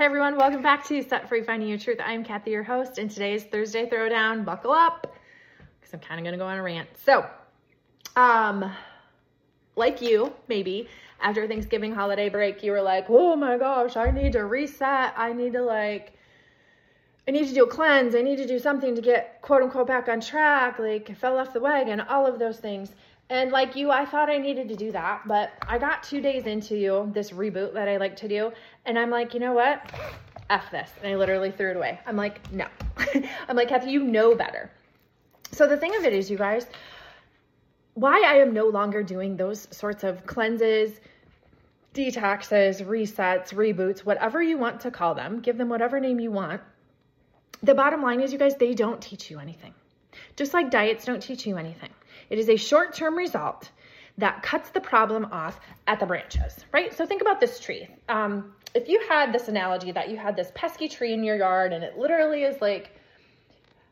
Hey everyone, welcome back to Set Free Finding Your Truth. I'm Kathy, your host, and today's Thursday Throwdown. Buckle up, because I'm kind of going to go on a rant. So, um, like you, maybe, after Thanksgiving holiday break, you were like, oh my gosh, I need to reset. I need to like, I need to do a cleanse. I need to do something to get quote unquote back on track. Like, I fell off the wagon, all of those things. And like you, I thought I needed to do that, but I got two days into you, this reboot that I like to do, and I'm like, you know what? F this. And I literally threw it away. I'm like, no. I'm like, Kathy, you know better. So the thing of it is, you guys, why I am no longer doing those sorts of cleanses, detoxes, resets, reboots, whatever you want to call them, give them whatever name you want. The bottom line is, you guys, they don't teach you anything. Just like diets don't teach you anything. It is a short term result that cuts the problem off at the branches, right? So think about this tree. Um, if you had this analogy that you had this pesky tree in your yard and it literally is like,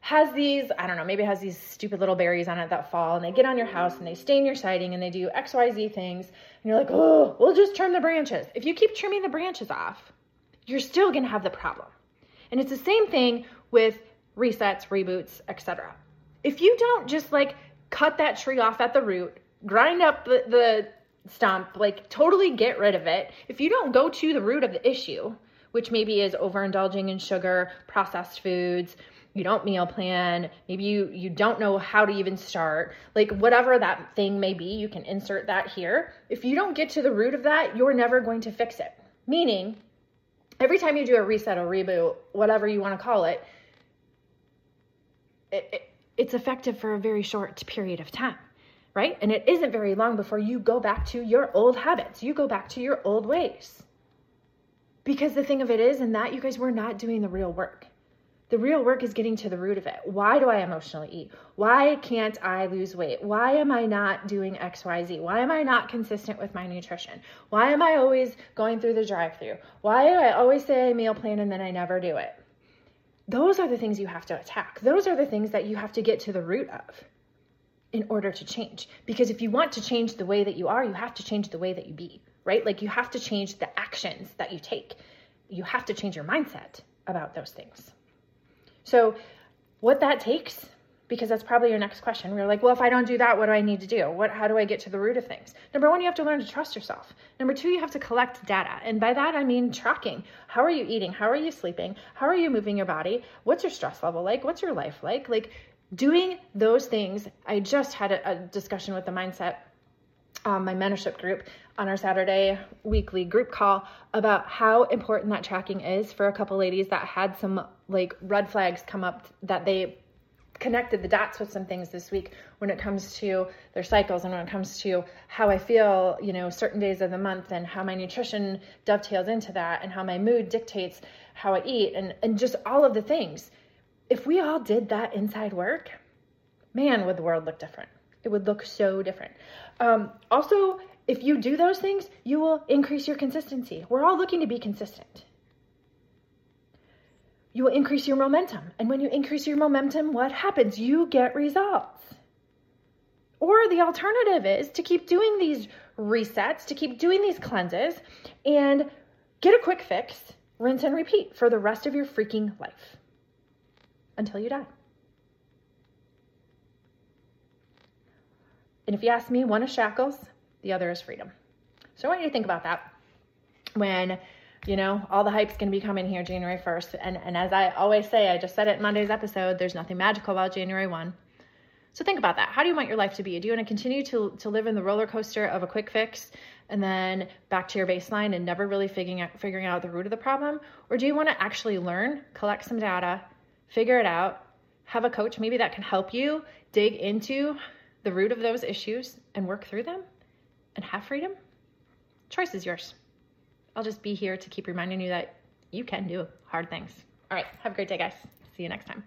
has these, I don't know, maybe has these stupid little berries on it that fall and they get on your house and they stain your siding and they do XYZ things. And you're like, oh, we'll just trim the branches. If you keep trimming the branches off, you're still to have the problem. And it's the same thing with resets, reboots, etc. If you don't just like cut that tree off at the root, grind up the, the stump, like totally get rid of it. If you don't go to the root of the issue, which maybe is overindulging in sugar, processed foods, you don't meal plan, maybe you you don't know how to even start. Like whatever that thing may be, you can insert that here. If you don't get to the root of that, you're never going to fix it. Meaning, every time you do a reset or reboot, whatever you want to call it, it, it it's effective for a very short period of time, right? And it isn't very long before you go back to your old habits, you go back to your old ways. Because the thing of it is, in that, you guys, we're not doing the real work. The real work is getting to the root of it. Why do I emotionally eat? Why can't I lose weight? Why am I not doing XYZ? Why am I not consistent with my nutrition? Why am I always going through the drive through? Why do I always say I meal plan and then I never do it? Those are the things you have to attack. Those are the things that you have to get to the root of in order to change. Because if you want to change the way that you are, you have to change the way that you be, right? Like you have to change the actions that you take. You have to change your mindset about those things. So, what that takes because that's probably your next question. We are like, well, if I don't do that, what do I need to do? What, how do I get to the root of things? Number one, you have to learn to trust yourself. Number two, you have to collect data. And by that, I mean tracking. How are you eating? How are you sleeping? How are you moving your body? What's your stress level like? What's your life like? Like doing those things. I just had a, a discussion with the mindset, um, my mentorship group on our Saturday weekly group call about how important that tracking is for a couple ladies that had some like red flags come up that they connected the dots with some things this week when it comes to their cycles and when it comes to how I feel, you know, certain days of the month and how my nutrition dovetails into that and how my mood dictates how I eat and, and just all of the things. If we all did that inside work, man, would the world look different. It would look so different. Um, also, if you do those things, you will increase your consistency. We're all looking to be consistent you will increase your momentum. And when you increase your momentum, what happens? You get results. Or the alternative is to keep doing these resets, to keep doing these cleanses, and get a quick fix, rinse and repeat for the rest of your freaking life until you die. And if you ask me, one is shackles, the other is freedom. So I want you to think about that when you know, all the hype's going to be coming here January 1st. And, and as I always say, I just said it in Monday's episode, there's nothing magical about January 1. So think about that. How do you want your life to be? Do you want to continue to, to live in the roller coaster of a quick fix and then back to your baseline and never really figuring out, figuring out the root of the problem? Or do you want to actually learn, collect some data, figure it out, have a coach maybe that can help you dig into the root of those issues and work through them and have freedom? Choice is yours. I'll just be here to keep reminding you that you can do hard things. All right, have a great day, guys. See you next time.